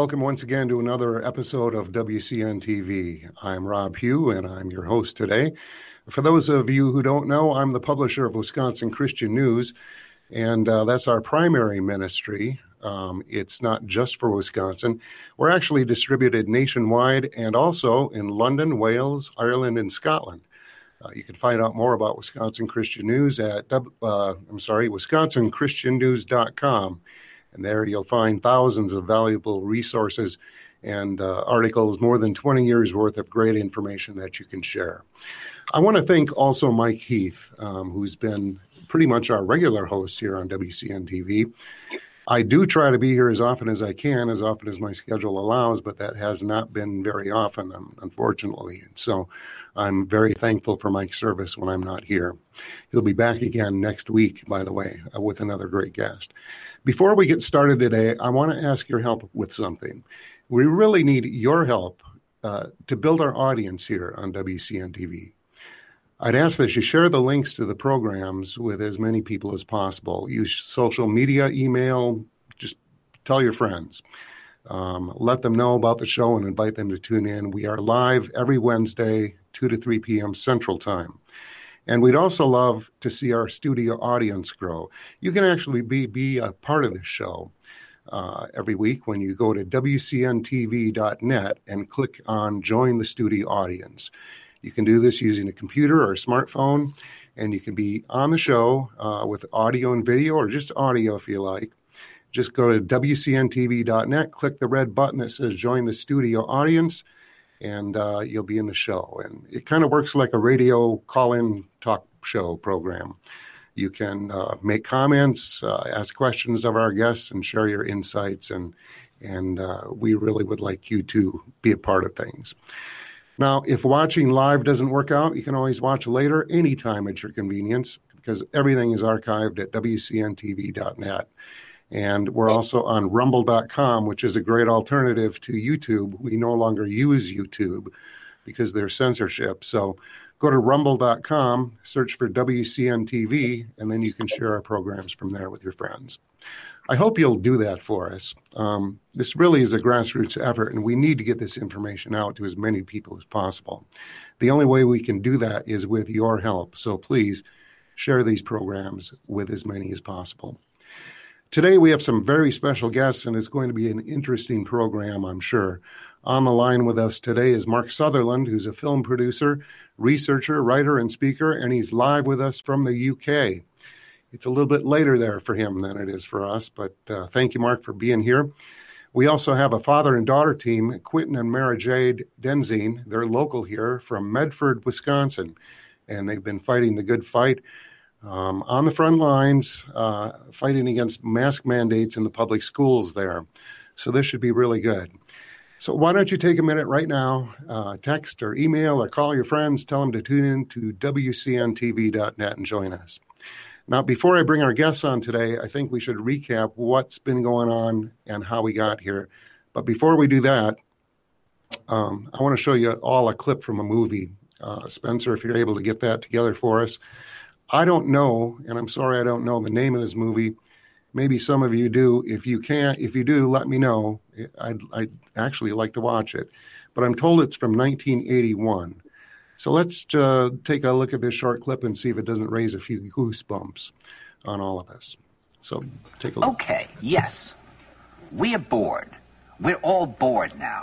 Welcome once again to another episode of WCN TV. I'm Rob Pue, and I'm your host today. For those of you who don't know, I'm the publisher of Wisconsin Christian News, and uh, that's our primary ministry. Um, it's not just for Wisconsin. We're actually distributed nationwide and also in London, Wales, Ireland, and Scotland. Uh, you can find out more about Wisconsin Christian News at, uh, I'm sorry, wisconsinchristiannews.com. And there you'll find thousands of valuable resources and uh, articles, more than 20 years worth of great information that you can share. I want to thank also Mike Heath, um, who's been pretty much our regular host here on WCN TV. I do try to be here as often as I can, as often as my schedule allows, but that has not been very often, unfortunately. So I'm very thankful for Mike's service when I'm not here. He'll be back again next week, by the way, uh, with another great guest. Before we get started today, I want to ask your help with something. We really need your help uh, to build our audience here on WCN TV. I'd ask that you share the links to the programs with as many people as possible. Use social media, email, just tell your friends. Um, let them know about the show and invite them to tune in. We are live every Wednesday, 2 to 3 p.m. Central Time. And we'd also love to see our studio audience grow. You can actually be, be a part of the show uh, every week when you go to WCNTV.net and click on Join the Studio Audience. You can do this using a computer or a smartphone, and you can be on the show uh, with audio and video, or just audio if you like. Just go to WCNTV.net, click the red button that says Join the Studio Audience, and uh, you'll be in the show. And it kind of works like a radio call in talk show program. You can uh, make comments, uh, ask questions of our guests, and share your insights. And, and uh, we really would like you to be a part of things. Now, if watching live doesn't work out, you can always watch later anytime at your convenience because everything is archived at WCNTV.net. And we're also on rumble.com, which is a great alternative to YouTube. We no longer use YouTube because there's censorship. So go to rumble.com, search for WCN TV, and then you can share our programs from there with your friends. I hope you'll do that for us. Um, this really is a grassroots effort, and we need to get this information out to as many people as possible. The only way we can do that is with your help. So please share these programs with as many as possible. Today, we have some very special guests, and it's going to be an interesting program, I'm sure. On the line with us today is Mark Sutherland, who's a film producer, researcher, writer, and speaker, and he's live with us from the UK. It's a little bit later there for him than it is for us, but uh, thank you, Mark, for being here. We also have a father and daughter team, Quinton and Mara Jade Denzine. They're local here from Medford, Wisconsin, and they've been fighting the good fight um, on the front lines, uh, fighting against mask mandates in the public schools there. So this should be really good. So why don't you take a minute right now, uh, text or email or call your friends, tell them to tune in to WCNTV.net and join us. Now, before I bring our guests on today, I think we should recap what's been going on and how we got here. But before we do that, um, I want to show you all a clip from a movie Uh, Spencer, if you're able to get that together for us. I don't know, and I'm sorry I don't know the name of this movie. Maybe some of you do. If you can't, if you do, let me know. I'd, I'd actually like to watch it. But I'm told it's from 1981. So let's uh, take a look at this short clip and see if it doesn't raise a few goosebumps on all of us. So take a look. Okay, yes. We are bored. We're all bored now.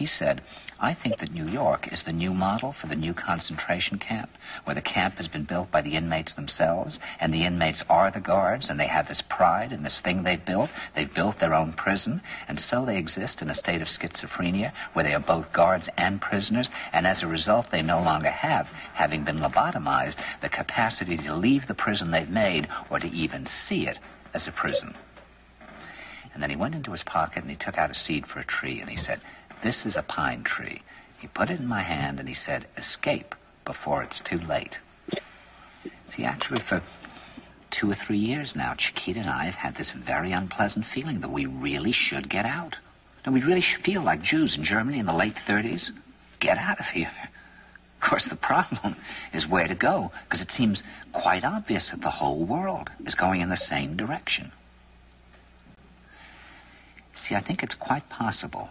He said, I think that New York is the new model for the new concentration camp, where the camp has been built by the inmates themselves, and the inmates are the guards, and they have this pride in this thing they've built. They've built their own prison, and so they exist in a state of schizophrenia, where they are both guards and prisoners, and as a result, they no longer have, having been lobotomized, the capacity to leave the prison they've made or to even see it as a prison. And then he went into his pocket and he took out a seed for a tree and he said, This is a pine tree. He put it in my hand and he said, Escape before it's too late. See, actually, for two or three years now, Chiquita and I have had this very unpleasant feeling that we really should get out. And we really feel like Jews in Germany in the late 30s. Get out of here. Of course, the problem is where to go, because it seems quite obvious that the whole world is going in the same direction. See, I think it's quite possible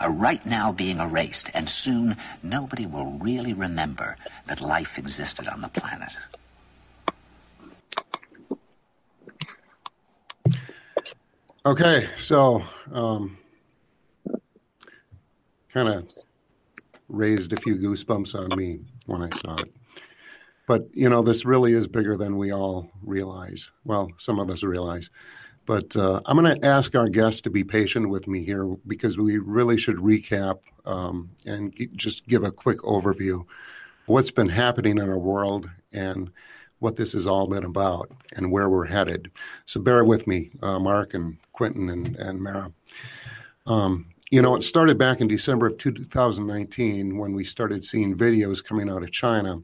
are right now being erased, and soon nobody will really remember that life existed on the planet. Okay, so um, kind of raised a few goosebumps on me when I saw it. But, you know, this really is bigger than we all realize. Well, some of us realize. But uh, I'm going to ask our guests to be patient with me here because we really should recap um, and g- just give a quick overview what's been happening in our world and what this has all been about and where we're headed. So bear with me, uh, Mark and Quentin and, and Mara. Um, you know, it started back in December of 2019 when we started seeing videos coming out of China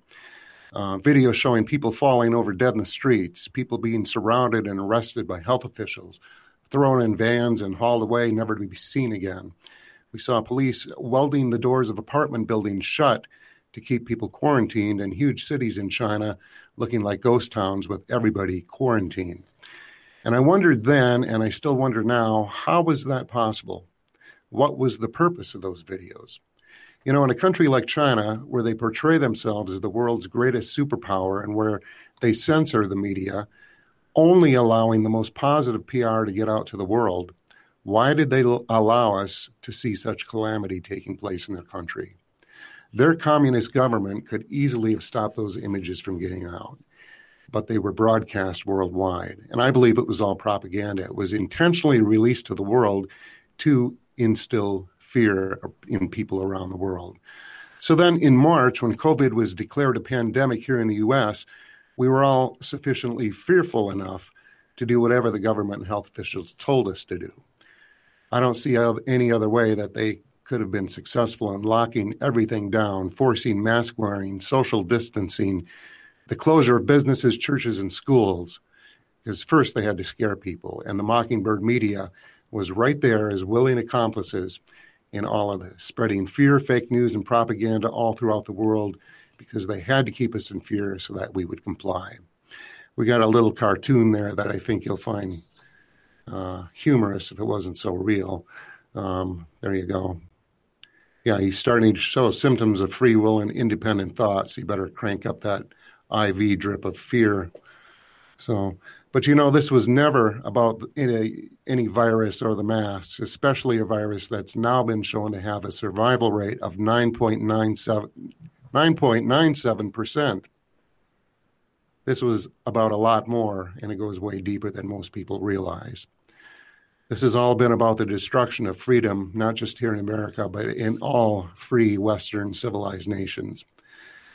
uh, videos showing people falling over dead in the streets, people being surrounded and arrested by health officials, thrown in vans and hauled away, never to be seen again. We saw police welding the doors of apartment buildings shut to keep people quarantined, and huge cities in China looking like ghost towns with everybody quarantined. And I wondered then, and I still wonder now, how was that possible? What was the purpose of those videos? You know, in a country like China, where they portray themselves as the world's greatest superpower and where they censor the media, only allowing the most positive PR to get out to the world, why did they allow us to see such calamity taking place in their country? Their communist government could easily have stopped those images from getting out, but they were broadcast worldwide. And I believe it was all propaganda. It was intentionally released to the world to instill fear in people around the world. So then in March, when COVID was declared a pandemic here in the US, we were all sufficiently fearful enough to do whatever the government and health officials told us to do. I don't see any other way that they could have been successful in locking everything down, forcing mask wearing, social distancing, the closure of businesses, churches, and schools. Because first they had to scare people, and the Mockingbird media was right there as willing accomplices in all of this, spreading fear, fake news, and propaganda all throughout the world because they had to keep us in fear so that we would comply. We got a little cartoon there that I think you'll find uh, humorous if it wasn't so real. Um, there you go. Yeah, he's starting to show symptoms of free will and independent thoughts. So you better crank up that IV drip of fear. So, but you know, this was never about any, any virus or the masks, especially a virus that's now been shown to have a survival rate of 9.97, 9.97%. This was about a lot more, and it goes way deeper than most people realize. This has all been about the destruction of freedom, not just here in America, but in all free Western civilized nations.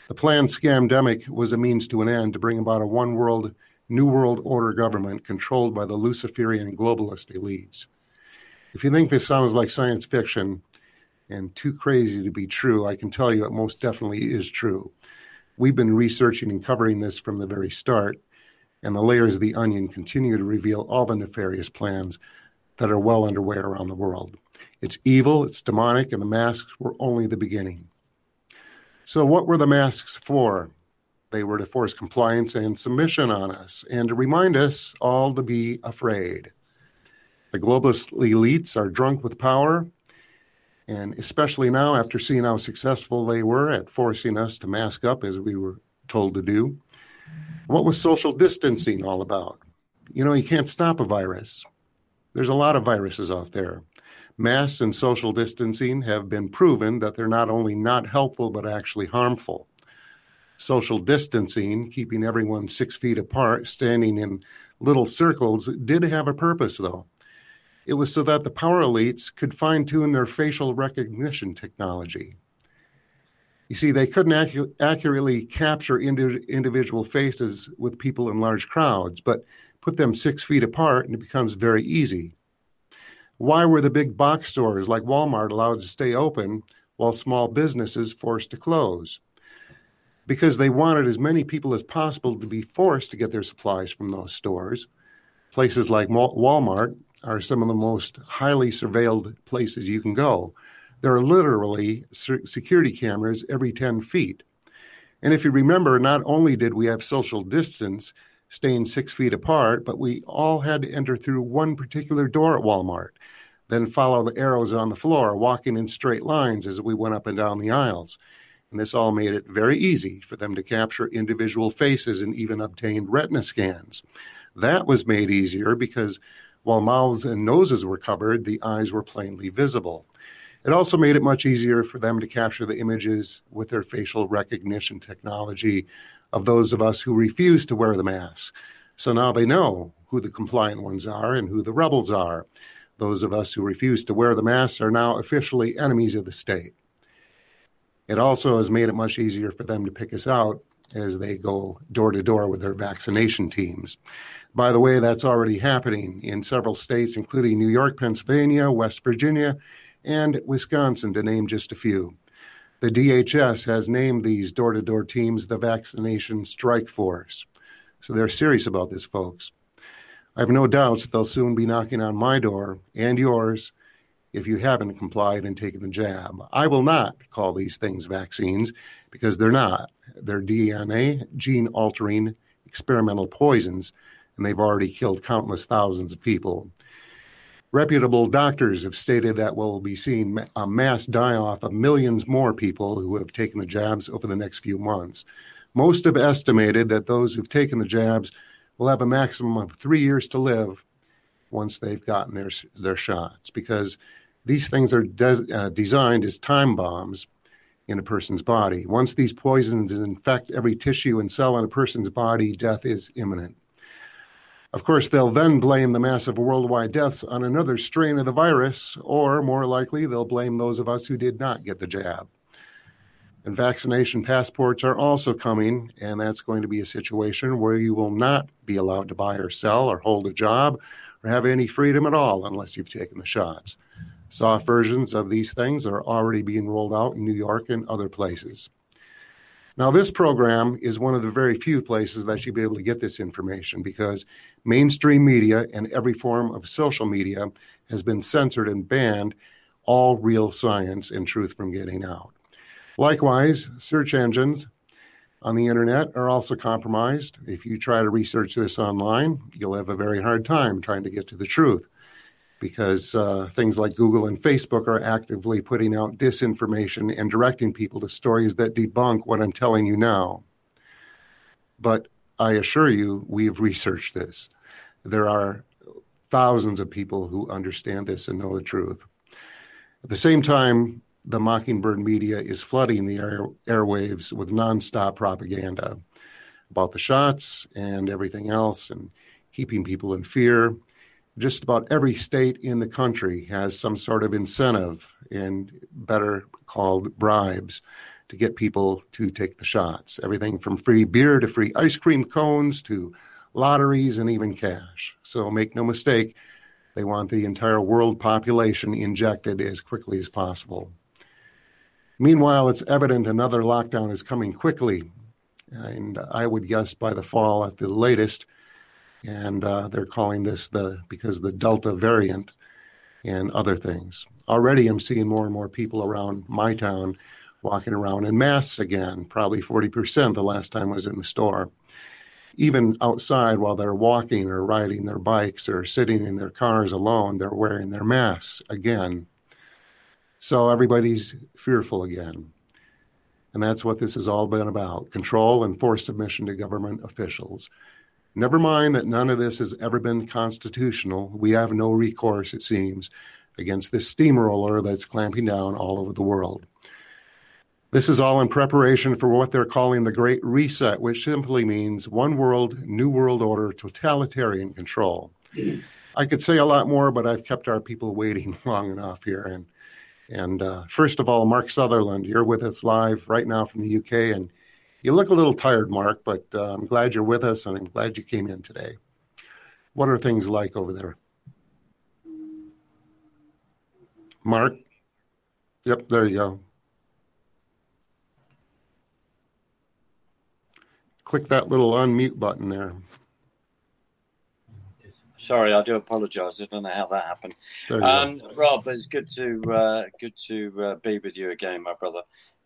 The planned scamdemic was a means to an end to bring about a one world, new world order government controlled by the Luciferian globalist elites. If you think this sounds like science fiction and too crazy to be true, I can tell you it most definitely is true. We've been researching and covering this from the very start, and the layers of the onion continue to reveal all the nefarious plans that are well underway around the world. It's evil, it's demonic, and the masks were only the beginning. So, what were the masks for? They were to force compliance and submission on us and to remind us all to be afraid. The globalist elites are drunk with power, and especially now, after seeing how successful they were at forcing us to mask up as we were told to do. What was social distancing all about? You know, you can't stop a virus. There's a lot of viruses out there. Masks and social distancing have been proven that they're not only not helpful, but actually harmful. Social distancing, keeping everyone six feet apart, standing in little circles, did have a purpose, though. It was so that the power elites could fine tune their facial recognition technology. You see, they couldn't accurately capture indi- individual faces with people in large crowds, but put them six feet apart, and it becomes very easy. Why were the big box stores like Walmart allowed to stay open while small businesses forced to close? Because they wanted as many people as possible to be forced to get their supplies from those stores. Places like Walmart are some of the most highly surveilled places you can go. There are literally security cameras every 10 feet. And if you remember, not only did we have social distance, staying six feet apart, but we all had to enter through one particular door at Walmart, then follow the arrows on the floor, walking in straight lines as we went up and down the aisles. And this all made it very easy for them to capture individual faces and even obtain retina scans. That was made easier because while mouths and noses were covered, the eyes were plainly visible. It also made it much easier for them to capture the images with their facial recognition technology of those of us who refuse to wear the mask. So now they know who the compliant ones are and who the rebels are. Those of us who refuse to wear the masks are now officially enemies of the state. It also has made it much easier for them to pick us out as they go door to door with their vaccination teams. By the way, that's already happening in several states, including New York, Pennsylvania, West Virginia, and Wisconsin, to name just a few. The DHS has named these door to door teams the Vaccination Strike Force. So they're serious about this, folks. I have no doubts they'll soon be knocking on my door and yours if you haven't complied and taken the jab. I will not call these things vaccines because they're not. They're DNA, gene altering experimental poisons, and they've already killed countless thousands of people. Reputable doctors have stated that we'll be seeing a mass die off of millions more people who have taken the jabs over the next few months. Most have estimated that those who've taken the jabs will have a maximum of three years to live once they've gotten their, their shots because these things are des- uh, designed as time bombs in a person's body. Once these poisons infect every tissue and cell in a person's body, death is imminent. Of course, they'll then blame the massive worldwide deaths on another strain of the virus, or more likely, they'll blame those of us who did not get the jab. And vaccination passports are also coming, and that's going to be a situation where you will not be allowed to buy or sell or hold a job or have any freedom at all unless you've taken the shots. Soft versions of these things are already being rolled out in New York and other places. Now, this program is one of the very few places that you'll be able to get this information because mainstream media and every form of social media has been censored and banned all real science and truth from getting out. Likewise, search engines on the internet are also compromised. If you try to research this online, you'll have a very hard time trying to get to the truth because uh, things like Google and Facebook are actively putting out disinformation and directing people to stories that debunk what I'm telling you now. But I assure you, we've researched this. There are thousands of people who understand this and know the truth. At the same time, the Mockingbird media is flooding the air, airwaves with nonstop propaganda about the shots and everything else and keeping people in fear. Just about every state in the country has some sort of incentive and better called bribes to get people to take the shots. Everything from free beer to free ice cream cones to lotteries and even cash. So make no mistake, they want the entire world population injected as quickly as possible. Meanwhile, it's evident another lockdown is coming quickly, and I would guess by the fall at the latest. And uh, they're calling this the because the Delta variant and other things. Already, I'm seeing more and more people around my town walking around in masks again. Probably 40% the last time I was in the store. Even outside, while they're walking or riding their bikes or sitting in their cars alone, they're wearing their masks again. So everybody's fearful again. And that's what this has all been about control and forced submission to government officials. Never mind that none of this has ever been constitutional. We have no recourse, it seems, against this steamroller that's clamping down all over the world. This is all in preparation for what they're calling the Great Reset, which simply means one world, new world order, totalitarian control. I could say a lot more, but I've kept our people waiting long enough here. And and uh, first of all, Mark Sutherland, you're with us live right now from the UK, and you look a little tired, Mark, but uh, I'm glad you're with us, and I'm glad you came in today. What are things like over there? Mark? Yep, there you go. Click that little unmute button there. Sorry, I do apologise. I don't know how that happened. Um, Rob, it's good to uh, good to uh, be with you again, my brother.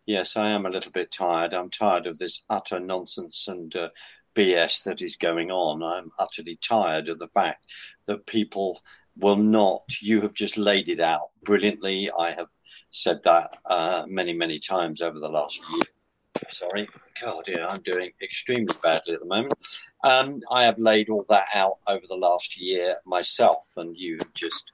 Yes, I am a little bit tired. I'm tired of this utter nonsense and uh, BS that is going on. I'm utterly tired of the fact that people will not. You have just laid it out brilliantly. I have said that uh, many, many times over the last year Sorry, God, yeah, I'm doing extremely badly at the moment. Um, I have laid all that out over the last year myself, and you have just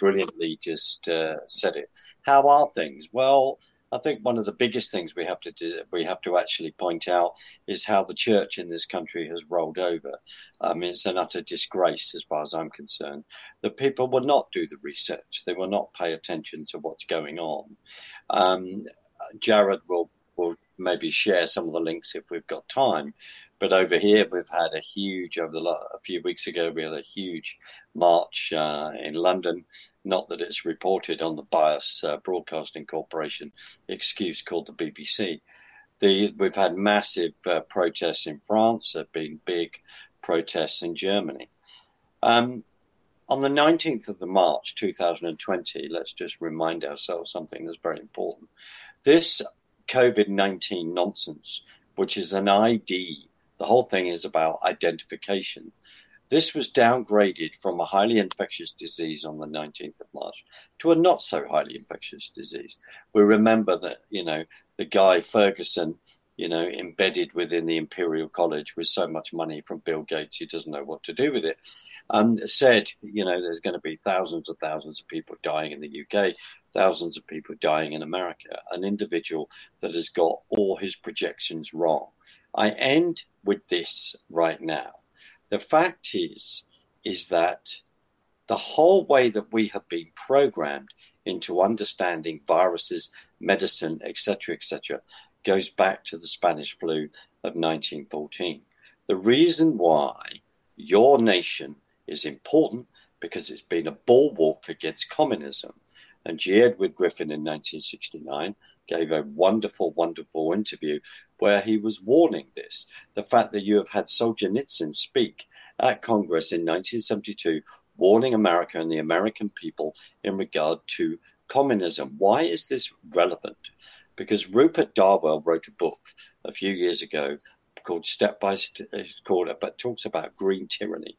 brilliantly just uh, said it. How are things? Well, I think one of the biggest things we have to do, we have to actually point out is how the church in this country has rolled over. I Um, it's an utter disgrace, as far as I'm concerned. That people will not do the research, they will not pay attention to what's going on. Um, Jared will will maybe share some of the links if we've got time. But over here, we've had a huge, over the a few weeks ago, we had a huge march uh, in London. Not that it's reported on the Bias uh, Broadcasting Corporation excuse called the BBC. The, we've had massive uh, protests in France, there have been big protests in Germany. Um, on the 19th of the March 2020, let's just remind ourselves something that's very important. This COVID 19 nonsense, which is an ID. The whole thing is about identification. This was downgraded from a highly infectious disease on the 19th of March to a not so highly infectious disease. We remember that, you know, the guy Ferguson, you know, embedded within the Imperial College with so much money from Bill Gates, he doesn't know what to do with it um, said, you know, there's going to be thousands and thousands of people dying in the UK, thousands of people dying in America. An individual that has got all his projections wrong. I end with this right now. The fact is, is that the whole way that we have been programmed into understanding viruses, medicine, etc., etc., goes back to the Spanish flu of 1914. The reason why your nation is important because it's been a bulwark against communism. And G. Edward Griffin in 1969 gave a wonderful, wonderful interview where he was warning this. The fact that you have had Solzhenitsyn speak at Congress in 1972, warning America and the American people in regard to communism. Why is this relevant? Because Rupert Darwall wrote a book a few years ago called Step by Step, called, uh, but talks about green tyranny.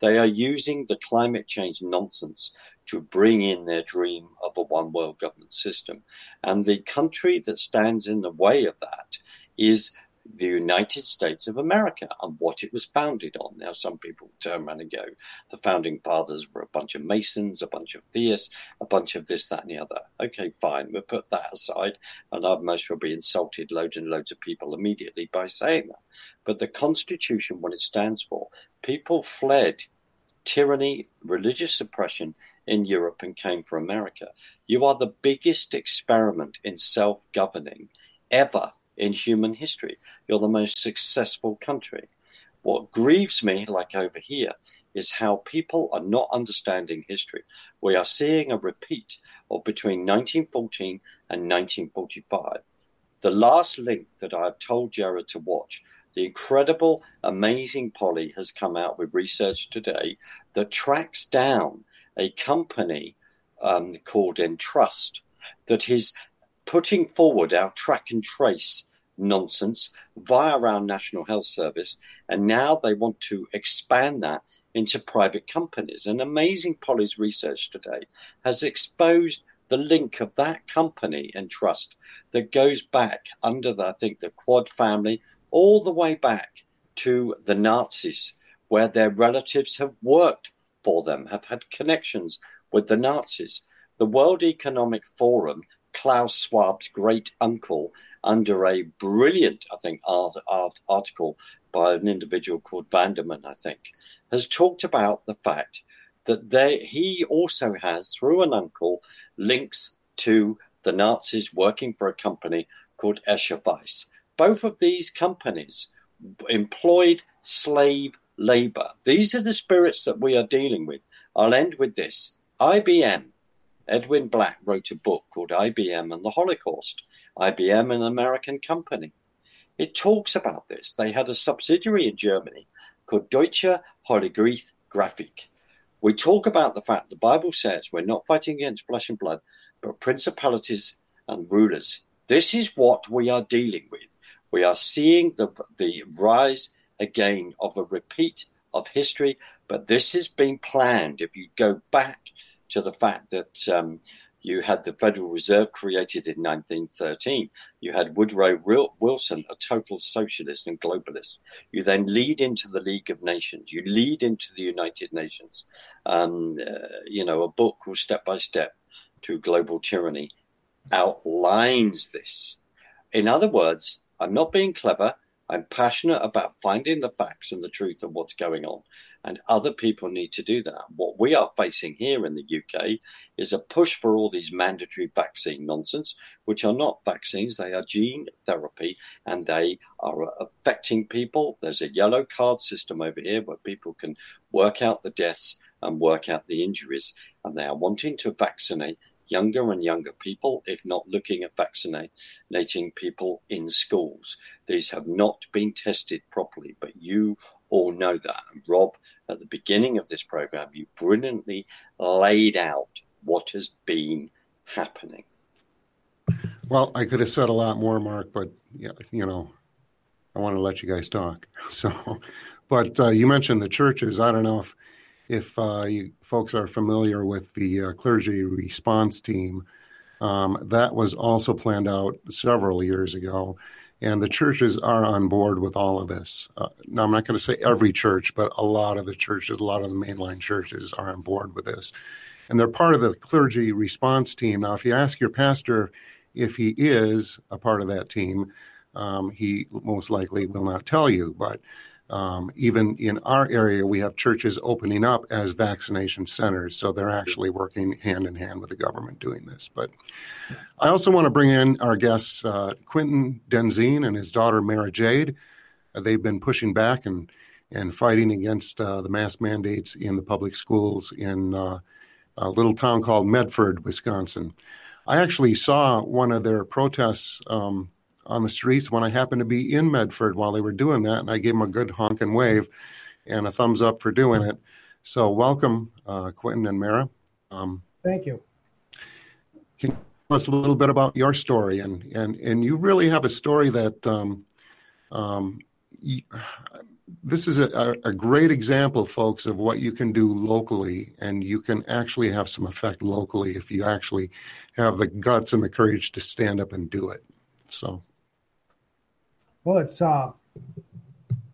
They are using the climate change nonsense to bring in their dream of a one world government system. And the country that stands in the way of that is the United States of America and what it was founded on. Now, some people turn around and go, the founding fathers were a bunch of Masons, a bunch of theists, a bunch of this, that, and the other. Okay, fine, we'll put that aside, and I've most probably insulted loads and loads of people immediately by saying that. But the Constitution, what it stands for, people fled tyranny, religious suppression in Europe and came for America. You are the biggest experiment in self governing ever in human history. You're the most successful country. What grieves me, like over here, is how people are not understanding history. We are seeing a repeat of between 1914 and 1945. The last link that I've told Jared to watch, the incredible, amazing Polly has come out with research today that tracks down a company um, called Entrust that is putting forward our track and trace nonsense via our National Health Service. And now they want to expand that into private companies. And amazing Polly's research today has exposed the link of that company and trust that goes back under the, I think the Quandt family all the way back to the Nazis, where their relatives have worked for them, have had connections with the Nazis. The World Economic Forum, Klaus Schwab's great uncle, under a brilliant, I think, art, art, article by an individual called Vanderman, I think, has talked about the fact that they, he also has, through an uncle, links to the Nazis working for a company called Escher Wyss. Both of these companies employed slave labor. These are the spirits that we are dealing with. I'll end with this. IBM Edwin Black wrote a book called IBM and the Holocaust. IBM, an American company. It talks about this. They had a subsidiary in Germany called Deutsche Hollerith Grafik. We talk about the fact the Bible says we're not fighting against flesh and blood, but principalities and rulers. This is what we are dealing with. We are seeing the, the rise again of a repeat of history, but this has been planned. If you go back to the fact that um, you had the Federal Reserve created in 1913. You had Woodrow Wilson, a total socialist and globalist. You then lead into the League of Nations. You lead into the United Nations. Um, uh, you know, a book called Step by Step to Global Tyranny outlines this. In other words, I'm not being clever. I'm passionate about finding the facts and the truth of what's going on, and other people need to do that. What we are facing here in the UK is a push for all these mandatory vaccine nonsense, which are not vaccines, they are gene therapy, and they are affecting people. There's a yellow card system over here where people can work out the deaths and work out the injuries, and they are wanting to vaccinate younger and younger people, if not looking at vaccinating people in schools. These have not been tested properly, but you all know that. And Rob, at the beginning of this program, you brilliantly laid out what has been happening. Well, I could have said a lot more, Mark, but you know, I want to let you guys talk. So, but uh, you mentioned the churches. I don't know if if uh, you folks are familiar with the uh, clergy response team, um, that was also planned out several years ago. And the churches are on board with all of this. Uh, now, I'm not going to say every church, but a lot of the churches, a lot of the mainline churches are on board with this. And they're part of the clergy response team. Now, if you ask your pastor if he is a part of that team, um, he most likely will not tell you. But Um, even in our area, we have churches opening up as vaccination centers, so they're actually working hand in hand with the government doing this. But I also want to bring in our guests, uh, Quentin Denzine and his daughter Mara Jade. Uh, they've been pushing back and and fighting against uh, the mask mandates in the public schools in uh, a little town called Medford, Wisconsin. I actually saw one of their protests um, on the streets when I happened to be in Medford while they were doing that, and I gave them a good honk and wave and a thumbs up for doing it. So, welcome, uh, Quentin and Mara. Um, Thank you. Can you tell us a little bit about your story? And and and you really have a story that um, um, you, this is a, a, great example, folks, of what you can do locally, and you can actually have some effect locally if you actually have the guts and the courage to stand up and do it. So, well, it's uh,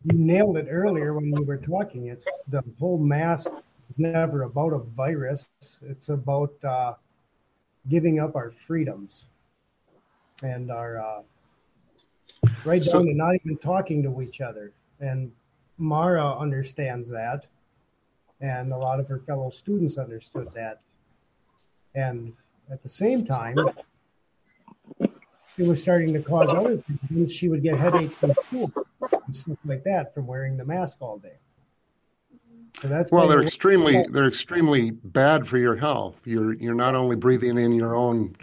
you nailed it earlier when you were talking. It's the whole mask is never about a virus. It's about uh, giving up our freedoms and our uh, right down to not even talking to each other and Mara understands that, and a lot of her fellow students understood that. And at the same time, it was starting to cause other things. She would get headaches from school and stuff like that from wearing the mask all day. So that's well, they're extremely they're extremely bad for your health. You're you're not only breathing in your own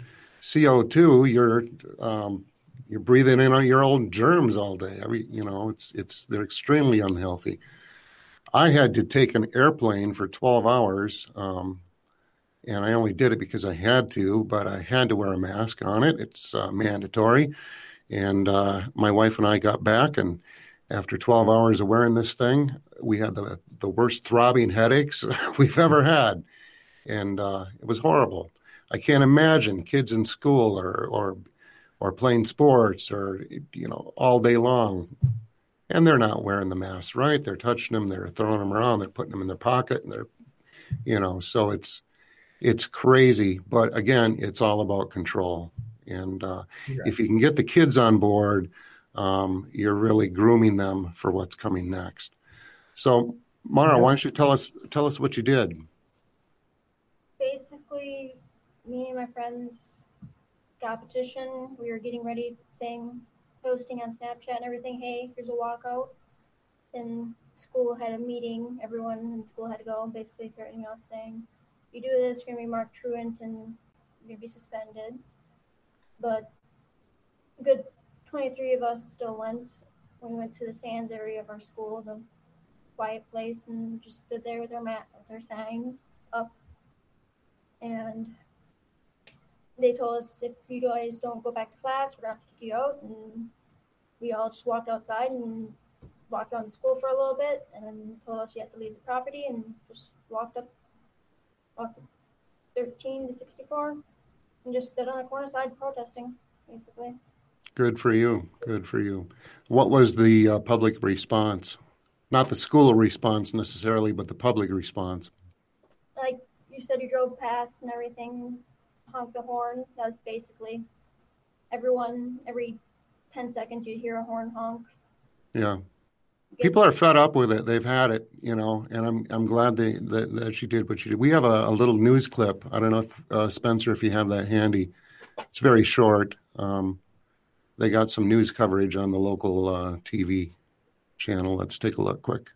CO two, you're um, you're breathing in your own germs all day. Every you know, it's it's they're extremely unhealthy. I had to take an airplane for 12 hours, um, and I only did it because I had to. But I had to wear a mask on it; it's uh, mandatory. And uh, my wife and I got back, and after 12 hours of wearing this thing, we had the the worst throbbing headaches we've ever had, and uh, it was horrible. I can't imagine kids in school or or or playing sports or you know all day long and they're not wearing the masks right they're touching them they're throwing them around they're putting them in their pocket and they're you know so it's it's crazy but again it's all about control and uh, yeah. if you can get the kids on board um, you're really grooming them for what's coming next so mara why don't you tell us tell us what you did basically me and my friends got a petition. We were getting ready, saying, posting on Snapchat and everything. Hey, here's a walkout. And school had a meeting. Everyone in school had to go, basically threatening us, saying, "You do this, you're gonna be marked truant and you're gonna be suspended." But good 23 of us still went. We went to the sands area of our school, the quiet place, and just stood there with our mat, with our signs up. And they told us if you guys don't go back to class, we're gonna have to kick you out. And we all just walked outside and walked around the school for a little bit, and told us you had to leave the property, and just walked up, walked 13 to 64, and just stood on the corner side protesting, basically. Good for you. Good for you. What was the uh, public response? Not the school response necessarily, but the public response. Like you said, you drove past and everything honked the horn. That was basically everyone every ten seconds you'd hear a horn honk. Yeah. People are fed up with it. They've had it, you know, and I'm I'm glad they that, that she did what she did. We have a, a little news clip. I don't know if uh, Spencer, if you have that handy. It's very short. Um, they got some news coverage on the local uh, TV channel. Let's take a look quick.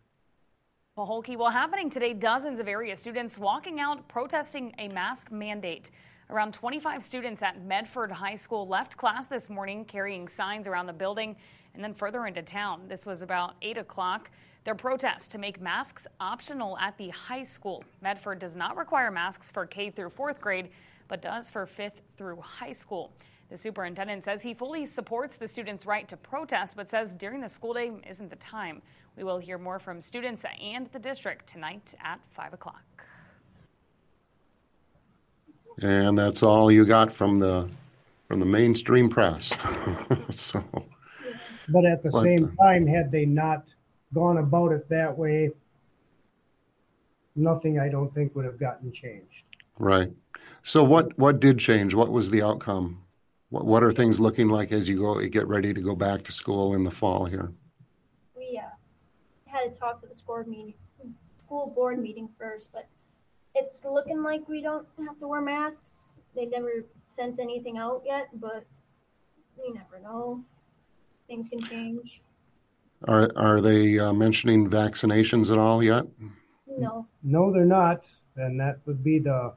Pahokee, well, happening today, dozens of area students walking out protesting a mask mandate. Around 25 students at Medford High School left class this morning carrying signs around the building and then further into town. This was about 8 o'clock. Their protest to make masks optional at the high school. Medford does not require masks for K through fourth grade, but does for fifth through high school. The superintendent says he fully supports the students' right to protest, but says during the school day isn't the time. We will hear more from students and the district tonight at 5 o'clock and that's all you got from the from the mainstream press. so, but at the but, same time, had they not gone about it that way, nothing I don't think would have gotten changed. Right. So what what did change? What was the outcome? What what are things looking like as you go you get ready to go back to school in the fall here? We uh, had to talk to the school meeting, school board meeting first, but it's looking like we don't have to wear masks. They've never sent anything out yet, but we never know. Things can change. Are are they uh, mentioning vaccinations at all yet? No. No, they're not, and that would be the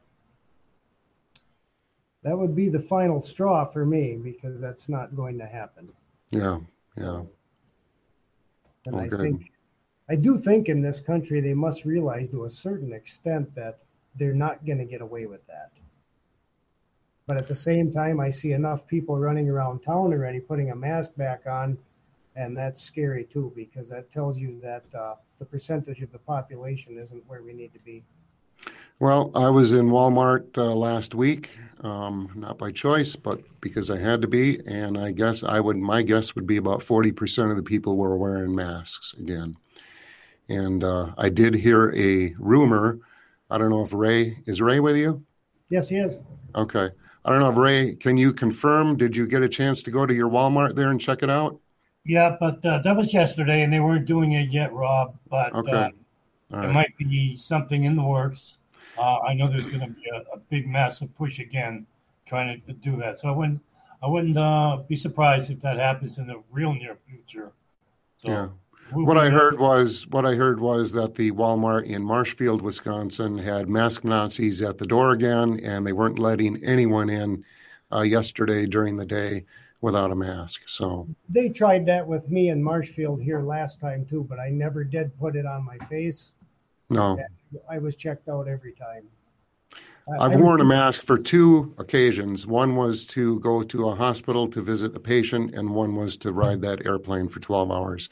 that would be the final straw for me because that's not going to happen. Yeah, yeah. And I think I do think in this country they must realize to a certain extent that they're not going to get away with that. But at the same time, I see enough people running around town already putting a mask back on, and that's scary too because that tells you that uh, the percentage of the population isn't where we need to be. Well, I was in Walmart uh, last week, um, not by choice, but because I had to be, and I guess I would. My guess would be about forty percent of the people were wearing masks again. And uh, I did hear a rumor. I don't know if Ray is Ray with you. Yes, he is. Okay. I don't know if Ray, can you confirm? Did you get a chance to go to your Walmart there and check it out? Yeah, but uh, that was yesterday, and they weren't doing it yet, Rob. But okay. uh, right. there might be something in the works. Uh, I know there's going to be a, a, big, massive push again, trying to do that. So I wouldn't, I wouldn't uh, be surprised if that happens in the real near future. So, yeah. What I heard was what I heard was that the Walmart in Marshfield, Wisconsin, had mask Nazis at the door again, and they weren't letting anyone in uh, yesterday during the day without a mask. So they tried that with me in Marshfield here last time too, but I never did put it on my face. No, I was checked out every time. I've worn a mask for two occasions. One was to go to a hospital to visit a patient, and one was to ride that airplane for 12 hours,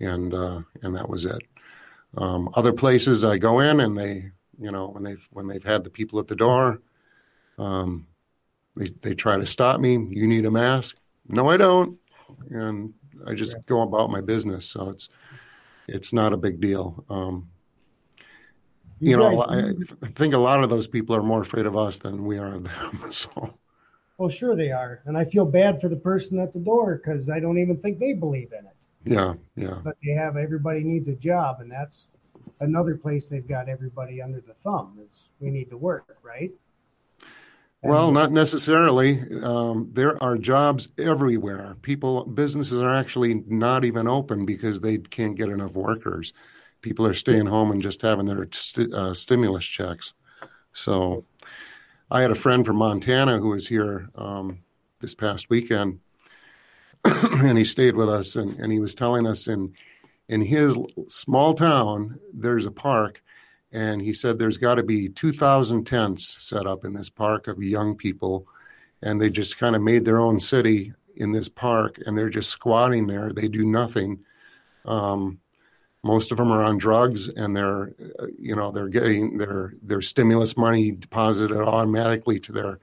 and uh, and that was it. Um, other places I go in, and they, you know, when they've when they've had the people at the door, um, they they try to stop me. You need a mask? No, I don't, and I just go about my business. So it's it's not a big deal. Um, you, you know, I, I think a lot of those people are more afraid of us than we are of them. So. Well, sure they are, and I feel bad for the person at the door because I don't even think they believe in it. Yeah, yeah. But they have everybody needs a job, and that's another place they've got everybody under the thumb. Is we need to work, right? well, not necessarily. Um, there are jobs everywhere. People, businesses are actually not even open because they can't get enough workers people are staying home and just having their st- uh, stimulus checks. So I had a friend from Montana who was here um, this past weekend, and he stayed with us, and, and he was telling us in in his small town there's a park, and he said there's got to be two thousand tents set up in this park of young people, and they just kind of made their own city in this park, and they're just squatting there. They do nothing. Um, most of them are on drugs, and they're, uh, you know, they're getting their their stimulus money deposited automatically to their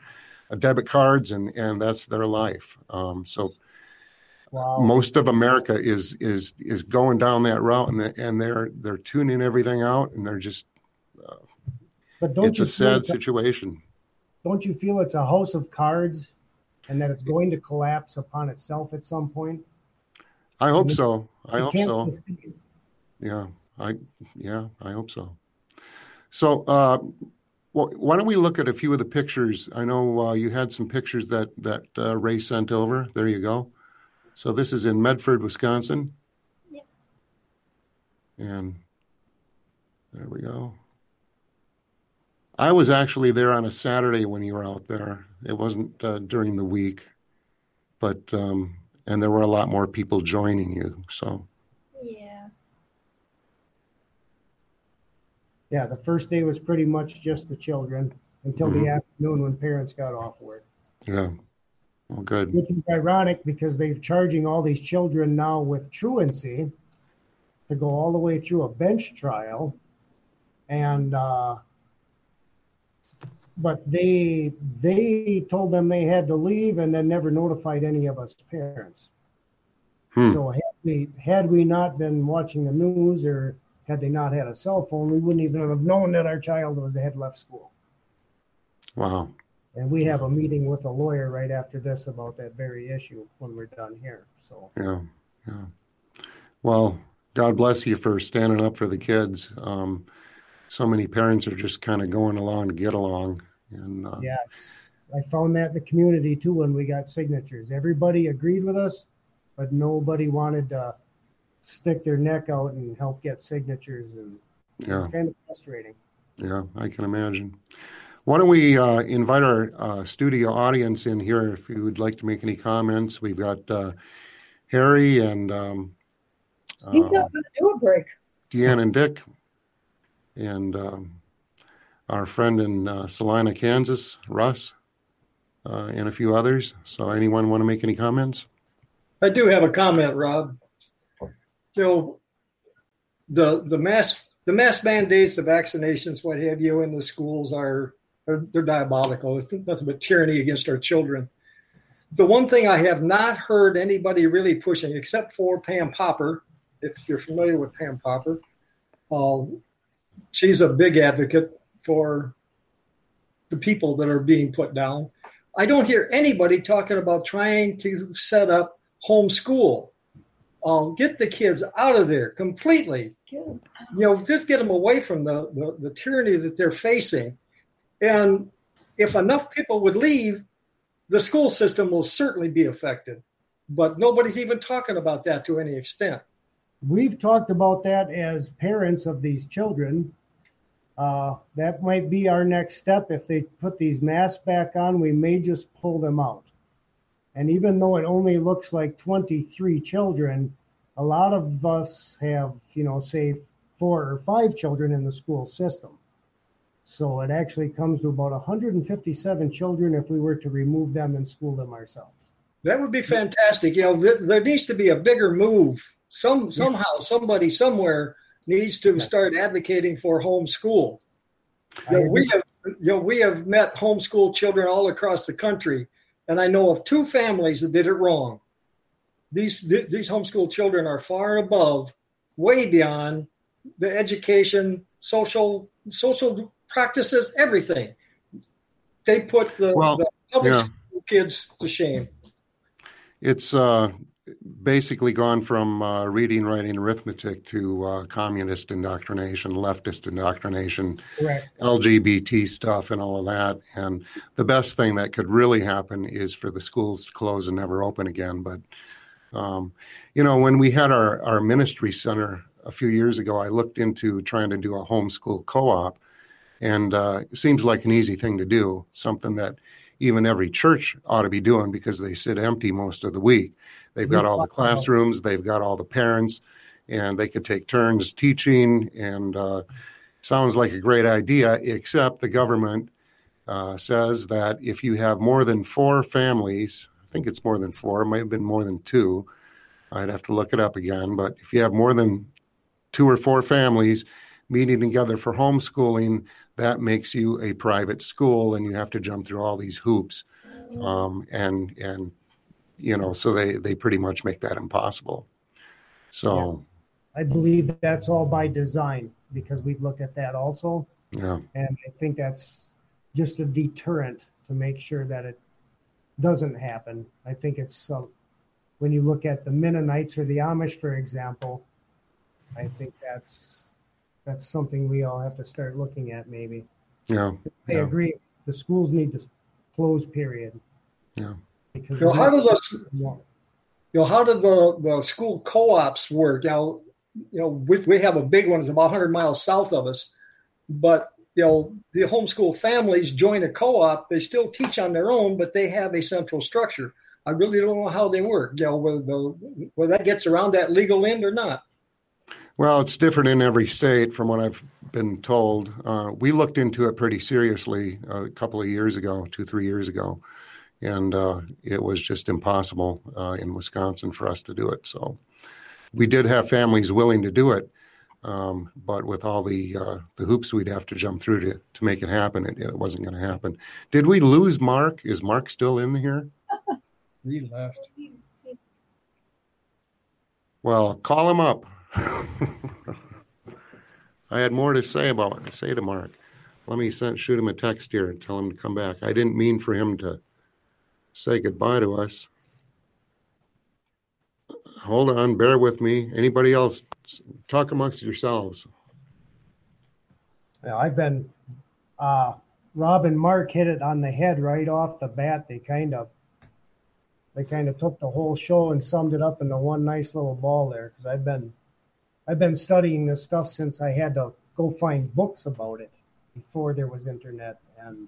uh, debit cards, and and that's their life. Um, so. Wow. Most of America is is is going down that route, and the, and they're they're tuning everything out, and they're just. Uh, but don't it's a sad situation. Don't you feel it's a house of cards, and that it's going to collapse upon itself at some point? I hope so. I hope so. Succeed yeah, I yeah, I hope so. So, uh, well, why don't we look at a few of the pictures? I know uh, you had some pictures that that uh, Ray sent over. There you go. So this is in Medford, Wisconsin. Yeah. And there we go. I was actually there on a Saturday when you were out there. It wasn't uh, during the week, but um, and there were a lot more people joining you. So. Yeah, yeah, the first day was pretty much just the children until mm-hmm. the afternoon when parents got off work. Yeah. Well, good. Which is ironic because they're charging all these children now with truancy to go all the way through a bench trial. And, uh, but they they told them they had to leave and then never notified any of us parents. Hmm. So had we had we not been watching the news or had they not had a cell phone, we wouldn't even have known that our child was had left school. Wow. And we have a meeting with a lawyer right after this about that very issue when we're done here. So yeah, yeah. Well, God bless you for standing up for the kids. Um, so many parents are just kind of going along to get along. And uh, yeah, I found that in the community too when we got signatures. Everybody agreed with us, but nobody wanted to stick their neck out and help get signatures, and yeah. it's kind of frustrating. Yeah, I can imagine. Why don't we uh, invite our uh, studio audience in here if you would like to make any comments? We've got uh, Harry and um, he's not going to do a break. Deanne and Dick, and um, our friend in uh, Salina, Kansas, Russ, uh, and a few others. So, anyone want to make any comments? I do have a comment, Rob. You know, the the mass the mass mandates, the vaccinations, what have you, in the schools are they're, they're diabolical. It's nothing but tyranny against our children. The one thing I have not heard anybody really pushing, except for Pam Popper, if you're familiar with Pam Popper, uh, she's a big advocate for the people that are being put down. I don't hear anybody talking about trying to set up homeschool. Uh, get the kids out of there completely. You know, just get them away from the, the, the tyranny that they're facing. And if enough people would leave, the school system will certainly be affected. But nobody's even talking about that to any extent. We've talked about that as parents of these children. Uh, that might be our next step. If they put these masks back on, we may just pull them out. And even though it only looks like 23 children, a lot of us have, you know, say four or five children in the school system. So it actually comes to about 157 children if we were to remove them and school them ourselves. That would be fantastic. You know, th- there needs to be a bigger move. Some somehow somebody somewhere needs to start advocating for homeschool. You know, we have you know we have met homeschool children all across the country, and I know of two families that did it wrong. These th- these homeschool children are far above, way beyond the education, social social practices, everything. They put the, well, the public yeah. kids to shame. It's uh, basically gone from uh, reading, writing, arithmetic to uh, communist indoctrination, leftist indoctrination, Correct. LGBT stuff, and all of that. And the best thing that could really happen is for the schools to close and never open again. But, um, you know, when we had our, our ministry center a few years ago, I looked into trying to do a homeschool co op and uh, it seems like an easy thing to do, something that even every church ought to be doing because they sit empty most of the week. They've got all the classrooms, they've got all the parents, and they could take turns teaching. And uh, sounds like a great idea, except the government uh, says that if you have more than four families, I think it's more than four, it might have been more than two. I'd have to look it up again. But if you have more than two or four families meeting together for homeschooling, that makes you a private school and you have to jump through all these hoops. Um, and and you know so they they pretty much make that impossible. So yeah. i believe that's all by design because we've looked at that also. Yeah. And i think that's just a deterrent to make sure that it doesn't happen. I think it's uh, when you look at the mennonites or the amish for example i think that's that's something we all have to start looking at maybe. Yeah. I yeah. agree. The schools need to close, period. Yeah. Because you know, how do the you know how do the, the school co-ops work? Now, you know, we, we have a big one, it's about 100 miles south of us, but you know, the homeschool families join a co-op. They still teach on their own, but they have a central structure. I really don't know how they work. You know, whether, the, whether that gets around that legal end or not. Well, it's different in every state, from what I've been told. Uh, we looked into it pretty seriously a couple of years ago, two, three years ago, and uh, it was just impossible uh, in Wisconsin for us to do it. So we did have families willing to do it, um, but with all the uh, the hoops we'd have to jump through to to make it happen, it, it wasn't going to happen. Did we lose Mark? Is Mark still in here? he left. Well, call him up. I had more to say about it. say to Mark. Let me send, shoot him a text here and tell him to come back. I didn't mean for him to say goodbye to us. hold on, bear with me. Anybody else? Talk amongst yourselves. Yeah, I've been. Uh, Rob and Mark hit it on the head right off the bat. They kind of, they kind of took the whole show and summed it up into one nice little ball there. Because I've been, I've been studying this stuff since I had to go find books about it before there was internet, and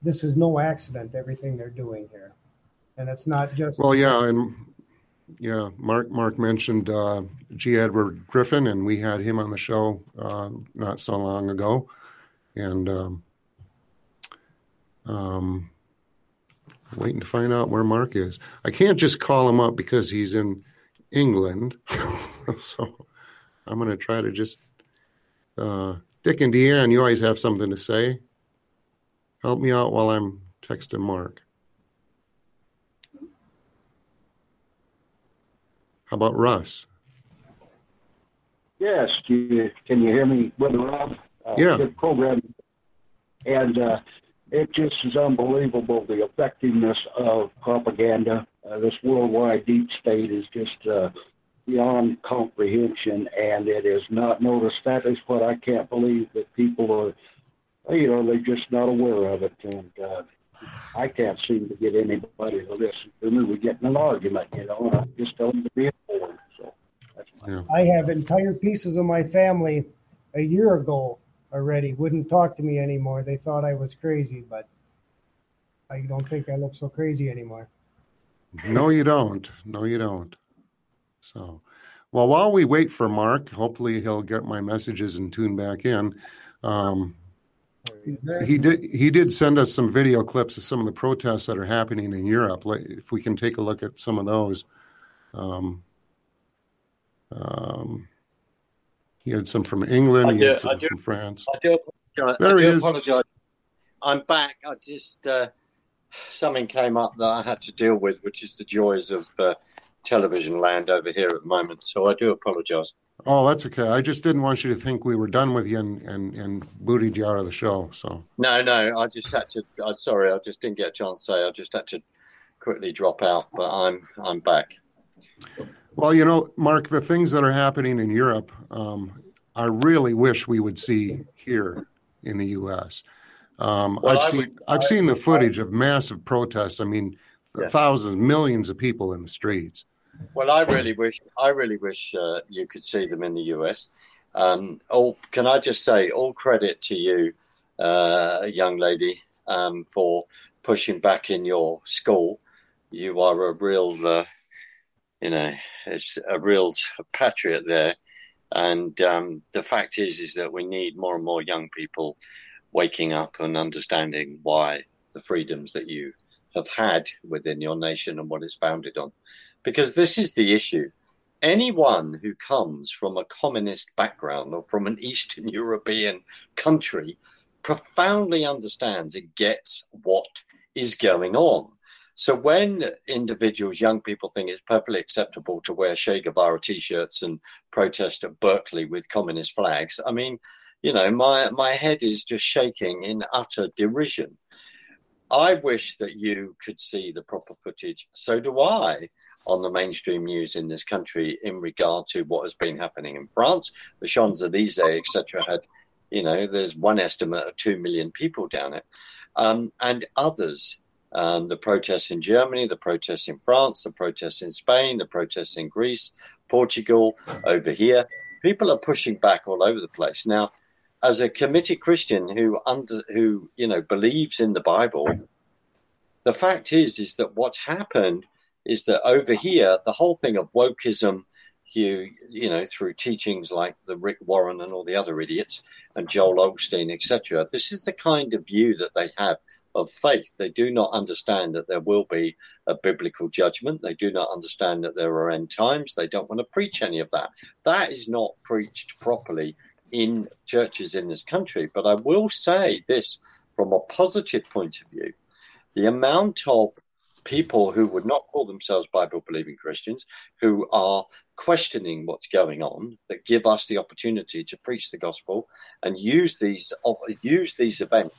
this is no accident. Everything they're doing here, and it's not just. Well, yeah, and yeah, Mark Mark mentioned uh, G. Edward Griffin, and we had him on the show uh, not so long ago, and um, um, waiting to find out where Mark is. I can't just call him up because he's in England, so I'm going to try to just. Uh, Dick and Deanne, you always have something to say. Help me out while I'm texting Mark. How about Russ? Yes, you, can you hear me, Brother Rob? Uh, yeah. Good program. And uh, it just is unbelievable the effectiveness of propaganda. Uh, this worldwide deep state is just uh, beyond comprehension, and it is not noticed. That is what I can't believe that people are, you know, they're just not aware of it. And uh, I can't seem to get anybody to listen to me. We get in an argument, you know, and I just tell them to be informed. So yeah. I have entire pieces of my family a year ago already wouldn't talk to me anymore. They thought I was crazy, but I don't think I look so crazy anymore. No, you don't. No, you don't. So, well, while we wait for Mark, hopefully he'll get my messages and tune back in. Um, he did. He did send us some video clips of some of the protests that are happening in Europe. If we can take a look at some of those. Um, um, he had some from England. I he do, had some I do, from France. I do apologize. There I he do is. apologize. I'm back. I just uh, something came up that I had to deal with, which is the joys of uh, television land over here at the moment. So I do apologize. Oh, that's okay. I just didn't want you to think we were done with you and, and, and booted you out of the show. So No, no, I just had to. I'm sorry, I just didn't get a chance to say. I just had to quickly drop out, but I'm I'm back. Well, you know, Mark, the things that are happening in Europe, um, I really wish we would see here in the U.S. Um, Well, I I've seen would- I've seen the footage of massive protests. I mean, Yeah. thousands, millions of people in the streets. Well, I really wish I really wish uh, you could see them in the US. Um, all can I just say all credit to you, uh, young lady, um, for pushing back in your school. You are a real, uh, you know, it's a real patriot there. And um, the fact is, is that we need more and more young people waking up and understanding why the freedoms that you have had within your nation and what it's founded on. Because this is the issue. Anyone who comes from a communist background or from an Eastern European country profoundly understands and gets what is going on. So when individuals, young people think it's perfectly acceptable to wear Che Guevara t-shirts and protest at Berkeley with communist flags, I mean, you know, my my head is just shaking in utter derision. I wish that you could see the proper footage. So do I on the mainstream news in this country in regard to what has been happening in France. The Champs Elysees, etc., had, you know, there's one estimate of two million people down it, um, and others. Um, the protests in Germany, the protests in France, the protests in Spain, the protests in Greece, Portugal, over here. People are pushing back all over the place. Now, as a committed Christian who under who you know believes in the Bible, the fact is is that what's happened is that over here the whole thing of wokeism, you you know through teachings like the Rick Warren and all the other idiots and Joel Osteen etc. This is the kind of view that they have of faith. They do not understand that there will be a biblical judgment. They do not understand that there are end times. They don't want to preach any of that. That is not preached properly in churches in this country. But I will say this from a positive point of view the amount of people who would not call themselves Bible believing Christians who are questioning what's going on that give us the opportunity to preach the gospel and use these use these events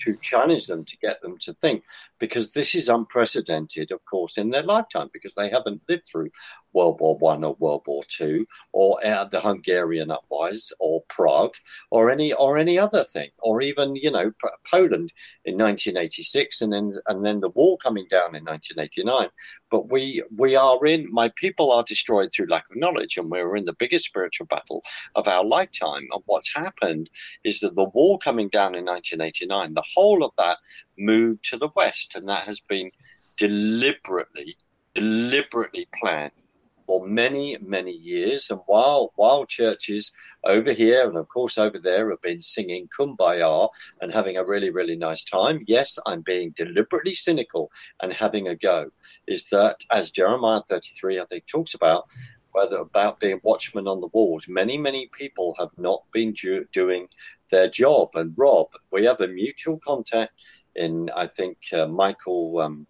to challenge them to get them to think because this is unprecedented of course in their lifetime because they haven't lived through world war one or world war two or uh, the hungarian uprising or prague or any or any other thing or even you know poland in 1986 and then and then the wall coming down in 1989 but we we are in my people are destroyed through lack of knowledge and we're in the biggest spiritual battle of our lifetime. And what's happened is that the wall coming down in 1989 the whole of that moved to the west and that has been deliberately deliberately planned for many, many years. And while while churches over here and of course over there have been singing Kumbaya and having a really, really nice time, yes, I'm being deliberately cynical and having a go. Is that as Jeremiah 33, I think, talks about whether about being watchmen on the walls. Many, many people have not been do- doing their job. And Rob, we have a mutual contact in, I think, uh, Michael um,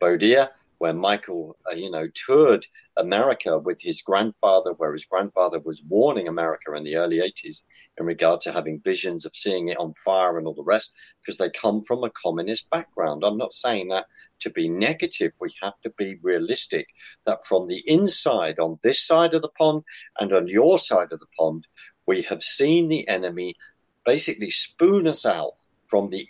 Bodia, where Michael, uh, you know, toured America with his grandfather, where his grandfather was warning America in the early 80s in regard to having visions of seeing it on fire and all the rest, because they come from a communist background. I'm not saying that to be negative. We have to be realistic that from the inside, on this side of the pond and on your side of the pond, we have seen the enemy basically spoon us out from the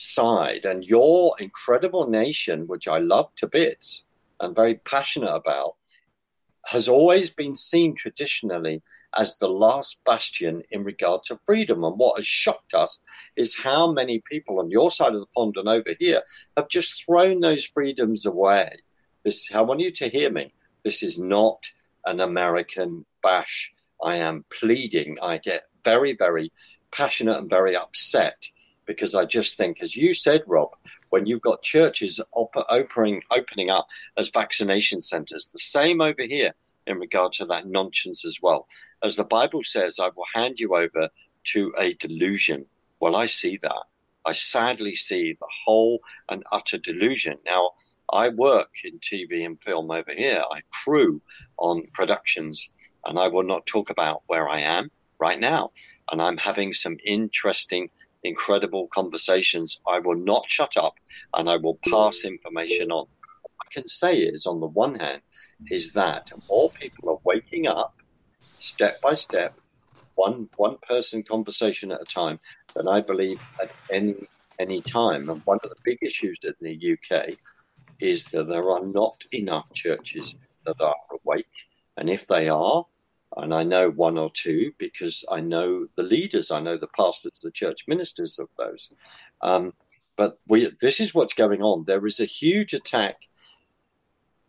inside. And your incredible nation, which I love to bits and very passionate about, has always been seen traditionally as the last bastion in regard to freedom. And what has shocked us is how many people on your side of the pond and over here have just thrown those freedoms away. This, I want you to hear me. This is not an American bash. I am pleading. I get very, very passionate and very upset because I just think, as you said, Rob, when you've got churches op- opening opening up as vaccination centres, the same over here in regard to that nonsense as well. As the Bible says, I will hand you over to a delusion. Well, I see that. I sadly see the whole and utter delusion. Now, I work in TV and film over here. I crew on productions, and I will not talk about where I am right now. And I'm having some interesting incredible conversations. I will not shut up and I will pass information on. What I can say is, on the one hand, is that more people are waking up step by step, one one person conversation at a time, than I believe at any any time. And one of the big issues in the UK is that there are not enough churches that are awake. And if they are, and I know one or two because I know the leaders, I know the pastors, the church ministers of those. Um, but we, this is what's going on. There is a huge attack.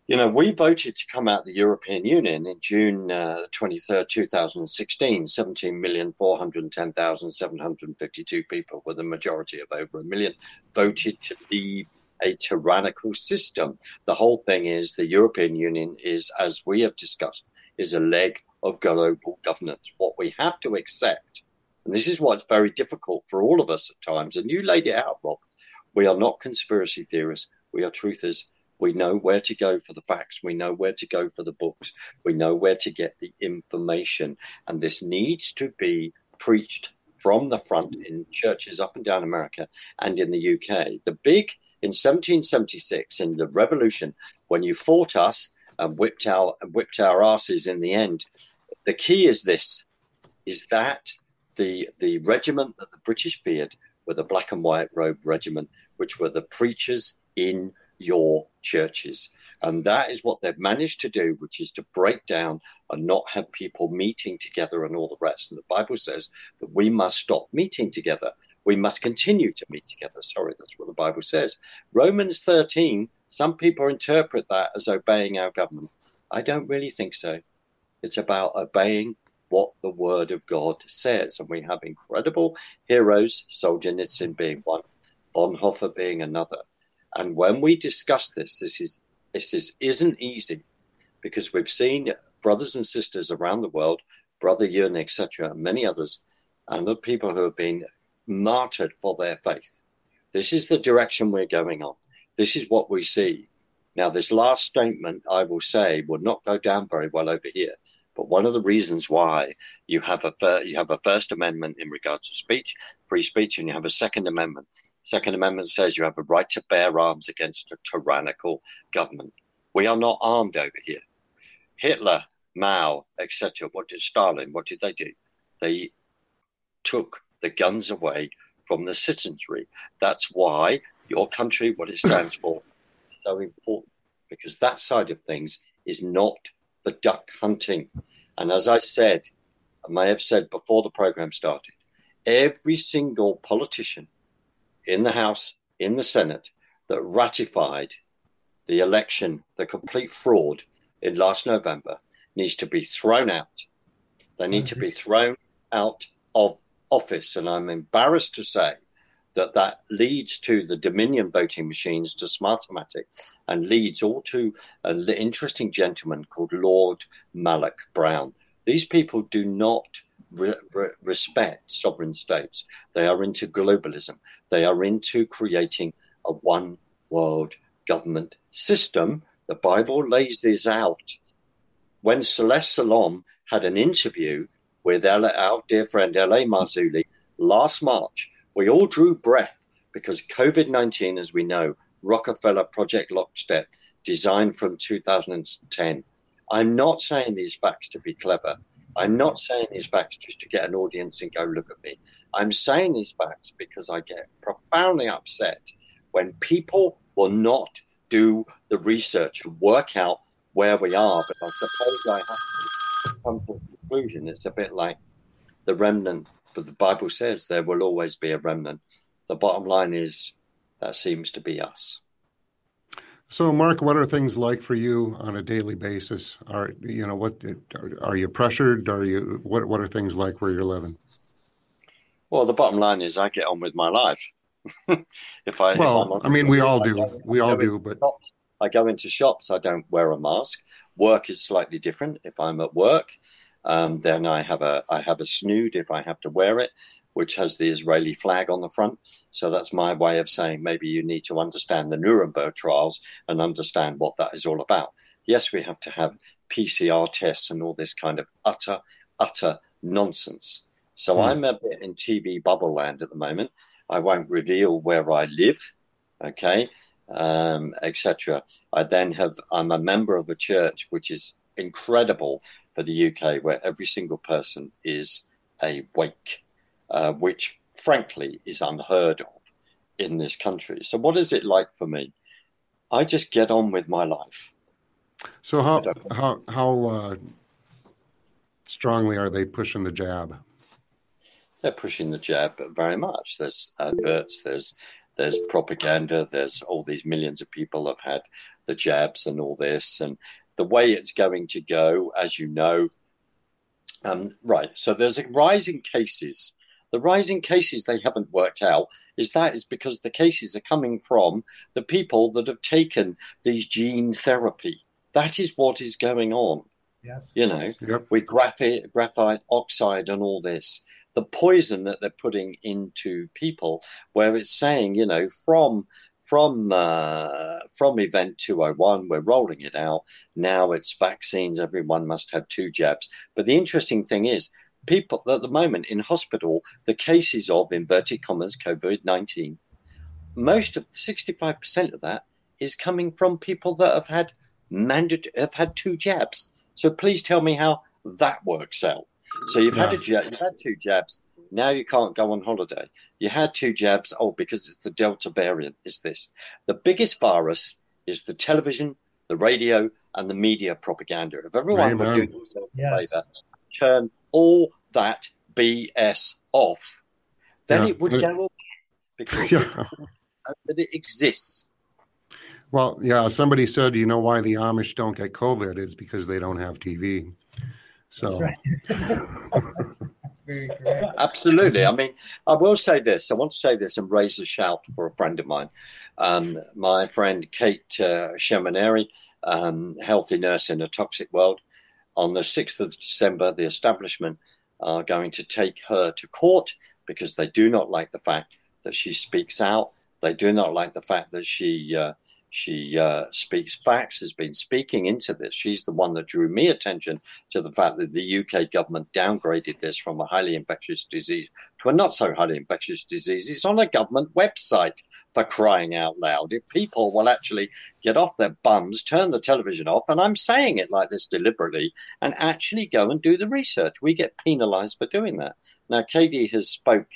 You know, we voted to come out of the European Union in June uh, 23rd, 2016. 17,410,752 people, with a majority of over a million, voted to leave a tyrannical system. The whole thing is the European Union is, as we have discussed, is a leg of global governance. What we have to accept, and this is why it's very difficult for all of us at times, and you laid it out, Rob. We are not conspiracy theorists. We are truthers. We know where to go for the facts. We know where to go for the books. We know where to get the information. And this needs to be preached from the front in churches up and down America and in the UK. The big, in 1776, in the revolution, when you fought us and whipped our, whipped our asses in the end, the key is this: is that the the regiment that the British feared were the black and white robe regiment, which were the preachers in your churches. And that is what they've managed to do, which is to break down and not have people meeting together and all the rest. And the Bible says that we must stop meeting together. We must continue to meet together. Sorry, that's what the Bible says. Romans 13, some people interpret that as obeying our government. I don't really think so. It's about obeying what the Word of God says. And we have incredible heroes, Soldier Solzhenitsyn being one, Bonhoeffer being another. And when we discuss this, this is this is isn't easy because we've seen brothers and sisters around the world, Brother Yun, etc., many others, and the people who have been martyred for their faith. This is the direction we're going on. This is what we see. Now, this last statement, I will say, will not go down very well over here But one of the reasons why you have a you have a First Amendment in regards to speech, free speech, and you have a Second Amendment. Second Amendment says you have a right to bear arms against a tyrannical government. We are not armed over here. Hitler, Mao, etc. What did Stalin? What did they do? They took the guns away from the citizenry. That's why your country, what it stands for, so important because that side of things is not the duck hunting. And as I said, I may have said before the program started, every single politician in the House, in the Senate, that ratified the election, the complete fraud in last November, needs to be thrown out. They need mm-hmm. to be thrown out of office. And I'm embarrassed to say that that leads to the Dominion voting machines to Smartmatic and leads all to an interesting gentleman called Lord Malloch Brown. These people do not re- re- respect sovereign states. They are into globalism. They are into creating a one world government system. The Bible lays this out. When Celeste Solum had an interview with our dear friend L.A. Marzulli last March, we all drew breath because COVID 19, as we know, Rockefeller Project Lockstep, designed from 2010. I'm not saying these facts to be clever. I'm not saying these facts just to get an audience and go look at me. I'm saying these facts because I get profoundly upset when people will not do the research and work out where we are. But I suppose I have to come to a conclusion. It's a bit like the remnant but the Bible says there will always be a remnant. The bottom line is that seems to be us. So, Mark, what are things like for you on a daily basis? Are you know what are you pressured? Are you what what are things like where you're living? Well, the bottom line is I get on with my life. if I well, if I mean, we all do, we all do, but shops, I go into shops. I don't wear a mask. Work is slightly different. If I'm at work, um, then I have a I have a snood if I have to wear it, which has the Israeli flag on the front. So that's my way of saying maybe you need to understand the Nuremberg trials and understand what that is all about. Yes, we have to have PCR tests and all this kind of utter utter nonsense. So mm. I'm a bit in TV bubble land at the moment. I won't reveal where I live, okay, um, etc. I then have I'm a member of a church which is incredible for the UK, where every single person is a wake, uh, which frankly is unheard of in this country. So, what is it like for me? I just get on with my life. So, how how how uh, strongly are they pushing the jab? They're pushing the jab very much. There's adverts. There's there's propaganda. There's all these millions of people have had the jabs and all this, and the way it's going to go, as you know. Um, right, so there's a rising cases. The rising cases they haven't worked out is that is because the cases are coming from the people that have taken these gene therapy. That is what is going on. Yes. You know, yep. with graphite, graphite oxide and all this, the poison that they're putting into people, where it's saying, you know, from from uh, from event 201 we're rolling it out. Now it's vaccines everyone must have two jabs. But the interesting thing is people at the moment in hospital the cases of inverted commas covid-19 most of 65% of that is coming from people that have had mandate have had two jabs. So please tell me how that works out so you've yeah. had a jab you've had two jabs now you can't go on holiday. You had two jabs. Oh, because it's the Delta variant, is this. The biggest virus is the television, the radio, and the media propaganda. If everyone would do themselves yes. a favor, turn all that BS off, then yeah. it would go away because yeah. that it exists. Well, yeah, somebody said, you know why the Amish don't get COVID is because they don't have TV. So right. very correct. Absolutely. I mean, I will say this. I want to say this and raise a shout for a friend of mine. Um, my friend Kate uh, Shemirani, um, healthy nurse in a toxic world. On the 6th of December, the establishment are going to take her to court because they do not like the fact that she speaks out. They do not like the fact that she uh, She uh, speaks facts, has been speaking into this. She's the one that drew me attention to the fact that the UK government downgraded this from a highly infectious disease to a not so highly infectious disease. It's on a government website for crying out loud. If people will actually get off their bums, turn the television off, and I'm saying it like this deliberately, and actually go and do the research, we get penalised for doing that. Now, Katie has spoke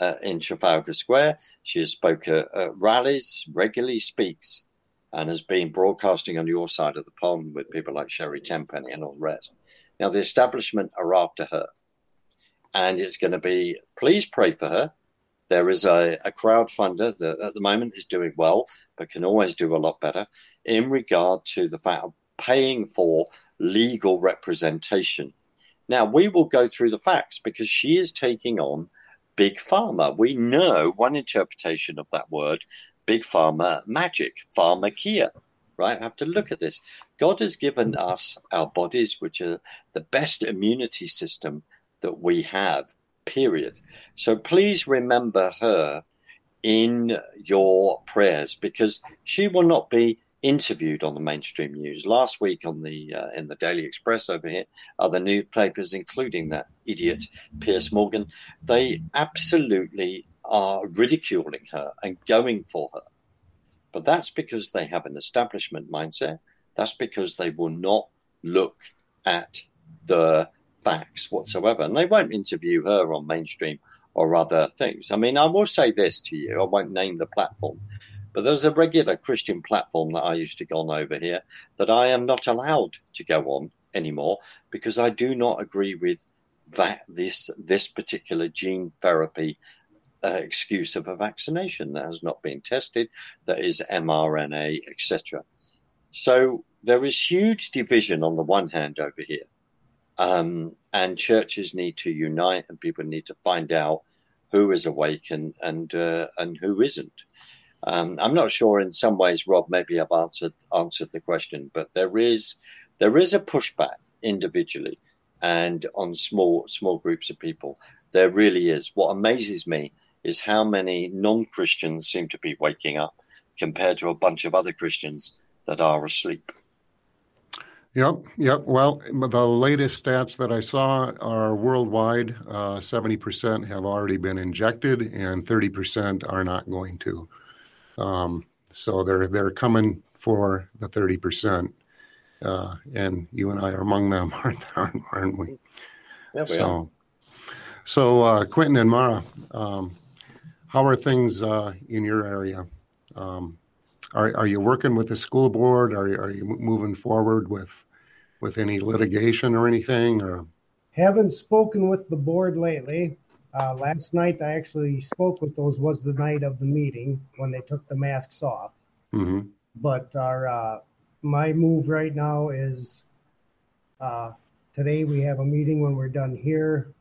uh, in Trafalgar Square. She has spoke at, at rallies, regularly speaks and has been broadcasting on your side of the pond with people like Sherri Tenpenny and all the rest. Now, the establishment are after her, and it's going to be please pray for her. There is a, a crowdfunder that at the moment is doing well, but can always do a lot better in regard to the fact of paying for legal representation. Now, we will go through the facts because she is taking on big pharma. We know one interpretation of that word big pharma magic, pharmakeia, right? I have to look at this. God has given us our bodies, which are the best immunity system that we have, period. So please remember her in your prayers because she will not be interviewed on the mainstream news. Last week on the uh, in the Daily Express over here, other newspapers, including that idiot Piers Morgan, they absolutely are ridiculing her and going for her. But that's because they have an establishment mindset. That's because they will not look at the facts whatsoever. And they won't interview her on mainstream or other things. I mean, I will say this to you I won't name the platform, but there's a regular Christian platform that I used to go on over here that I am not allowed to go on anymore because I do not agree with that this this particular gene therapy uh, excuse of a vaccination that has not been tested, that is mRNA, etc. So there is huge division on the one hand over here, um, and churches need to unite, and people need to find out who is awake and and uh, and who isn't. Um, I'm not sure. In some ways, Rob, maybe I've answered answered the question, but there is there is a pushback individually and on small small groups of people. There really is. What amazes me is how many non Christians seem to be waking up compared to a bunch of other Christians that are asleep. Yep, yep. Well, the latest stats that I saw are worldwide. Uh, seventy uh, percent have already been injected, and thirty percent are not going to. Um, so they're they're coming for the thirty percent, uh, and you and I are among them, aren't, aren't we? Yeah, we so, are. So, uh, Quentin and Mara, um, how are things uh, in your area? Um, are, are you working with the school board? Are, are you moving forward with with any litigation or anything? Or haven't spoken with the board lately. Uh, last night I actually spoke with those. Was the night of the meeting when they took the masks off. Mm-hmm. But our uh, my move right now is uh, today we have a meeting when we're done here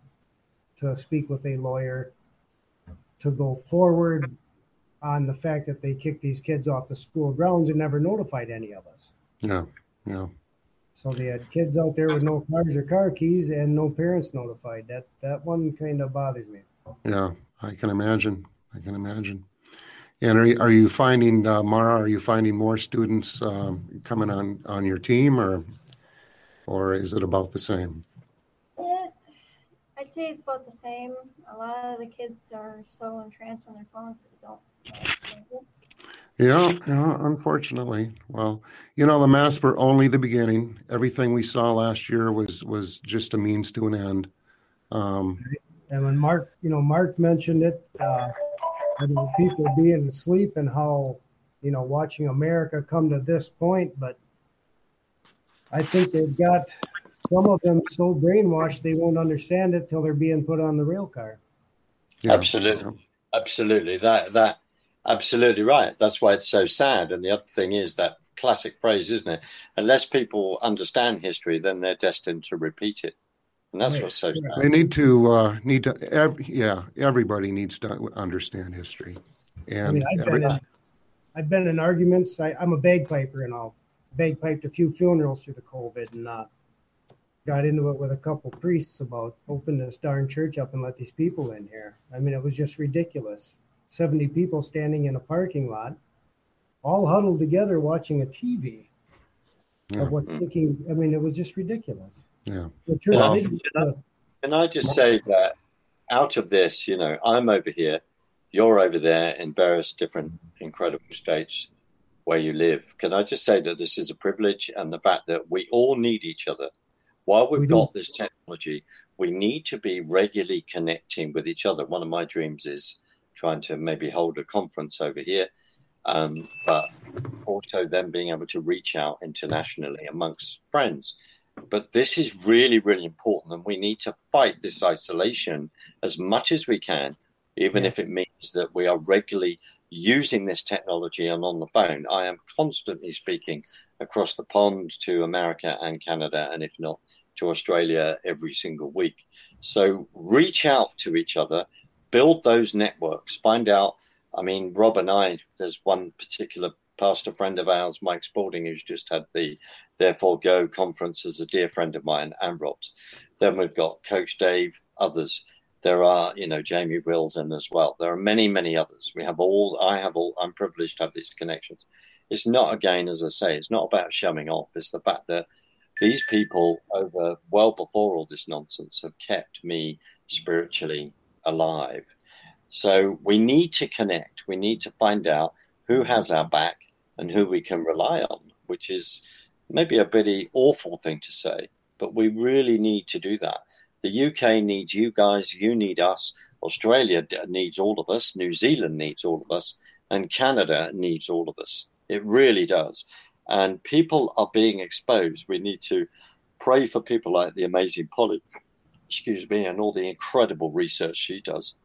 to speak with a lawyer to go forward on the fact that they kicked these kids off the school grounds and never notified any of us. Yeah, yeah. So they had kids out there with no cars or car keys and no parents notified. That that one kind of bothers me. Yeah, I can imagine. I can imagine. And are you, are you finding uh, Mara? Are you finding more students um, coming on on your team, or or is it about the same? I'd say it's about the same. A lot of the kids are so entranced on their phones that they don't. Yeah, yeah, unfortunately. Well, you know, the masks were only the beginning. Everything we saw last year was was just a means to an end. Um, and when Mark, you know, Mark mentioned it, uh, about people being asleep and how, you know, watching America come to this point, but I think they've got some of them so brainwashed they won't understand it till they're being put on the rail car. Yeah. Absolutely, absolutely. That that absolutely right. That's why it's so sad. And the other thing is that classic phrase, isn't it? Unless people understand history, then they're destined to repeat it. And that's right. what's so sad. They need to uh, need to. Ev- yeah, everybody needs to understand history. And I mean, I've, every- been in, I've been in arguments. I, am a bagpiper, and I'll bagpiped a few funerals through the COVID, and uh, got into it with a couple priests about open this darn church up and let these people in here. I mean, it was just ridiculous. 70 people standing in a parking lot. all huddled together watching a TV yeah. of what's thinking. I mean, it was just ridiculous. Yeah. Well, can, I, can I just say that out of this, you know, I'm over here, you're over there in various different incredible states where you live. Can I just say that this is a privilege and the fact that we all need each other. While we've got this technology, we need to be regularly connecting with each other. One of my dreams is trying to maybe hold a conference over here, um, but also then being able to reach out internationally amongst friends. But this is really, really important, and we need to fight this isolation as much as we can, even yeah. if it means that we are regularly using this technology and on the phone. I am constantly speaking across the pond to America and Canada, and if not to Australia every single week. So reach out to each other, build those networks, find out. I mean, Rob and I, there's one particular pastor friend of ours, Mike Spalding, who's just had the Therefore Go conference as a dear friend of mine and Rob's. Then we've got Coach Dave, others. There are, you know, Jamie Wilden as well. There are many, many others. We have all, I have all, I'm privileged to have these connections. It's not, again, as I say, it's not about showing off. It's the fact that these people, over well before all this nonsense, have kept me spiritually alive. So we need to connect. We need to find out who has our back and who we can rely on, which is maybe a pretty awful thing to say, but we really need to do that. The UK needs you guys, you need us, Australia needs all of us, New Zealand needs all of us, and Canada needs all of us. It really does. And people are being exposed. We need to pray for people like the amazing Polly, excuse me, and all the incredible research she does.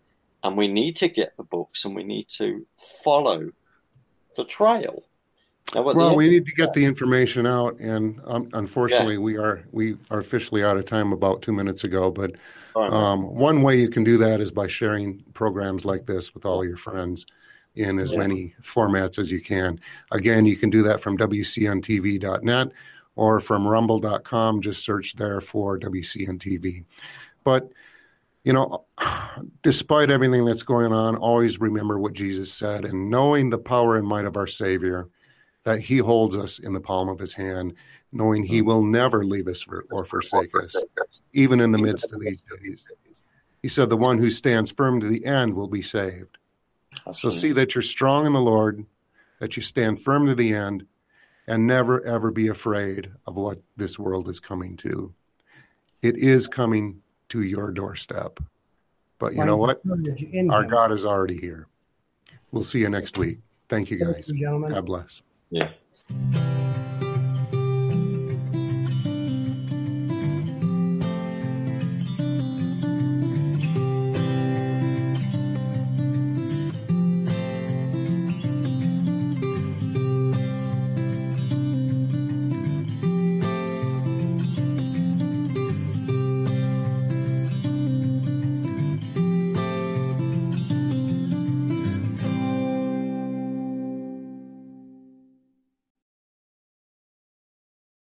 And we need to get the books and we need to follow the trail well, we need to get the information out, and um, unfortunately, yeah. we are we are officially out of time about two minutes ago. But um, one way you can do that is by sharing programs like this with all your friends in as yeah. many formats as you can. Again, you can do that from WCNTV.net or from Rumble.com. Just search there for WCNTV. But you know, despite everything that's going on, always remember what Jesus said, and knowing the power and might of our Savior that he holds us in the palm of his hand, knowing he will never leave us or forsake us, even in the midst of these days. He said, The one who stands firm to the end will be saved. So see that you're strong in the Lord, that you stand firm to the end, and never, ever be afraid of what this world is coming to. It is coming to your doorstep. But you know what? Our God is already here. We'll see you next week. Thank you, guys. God bless. Yeah.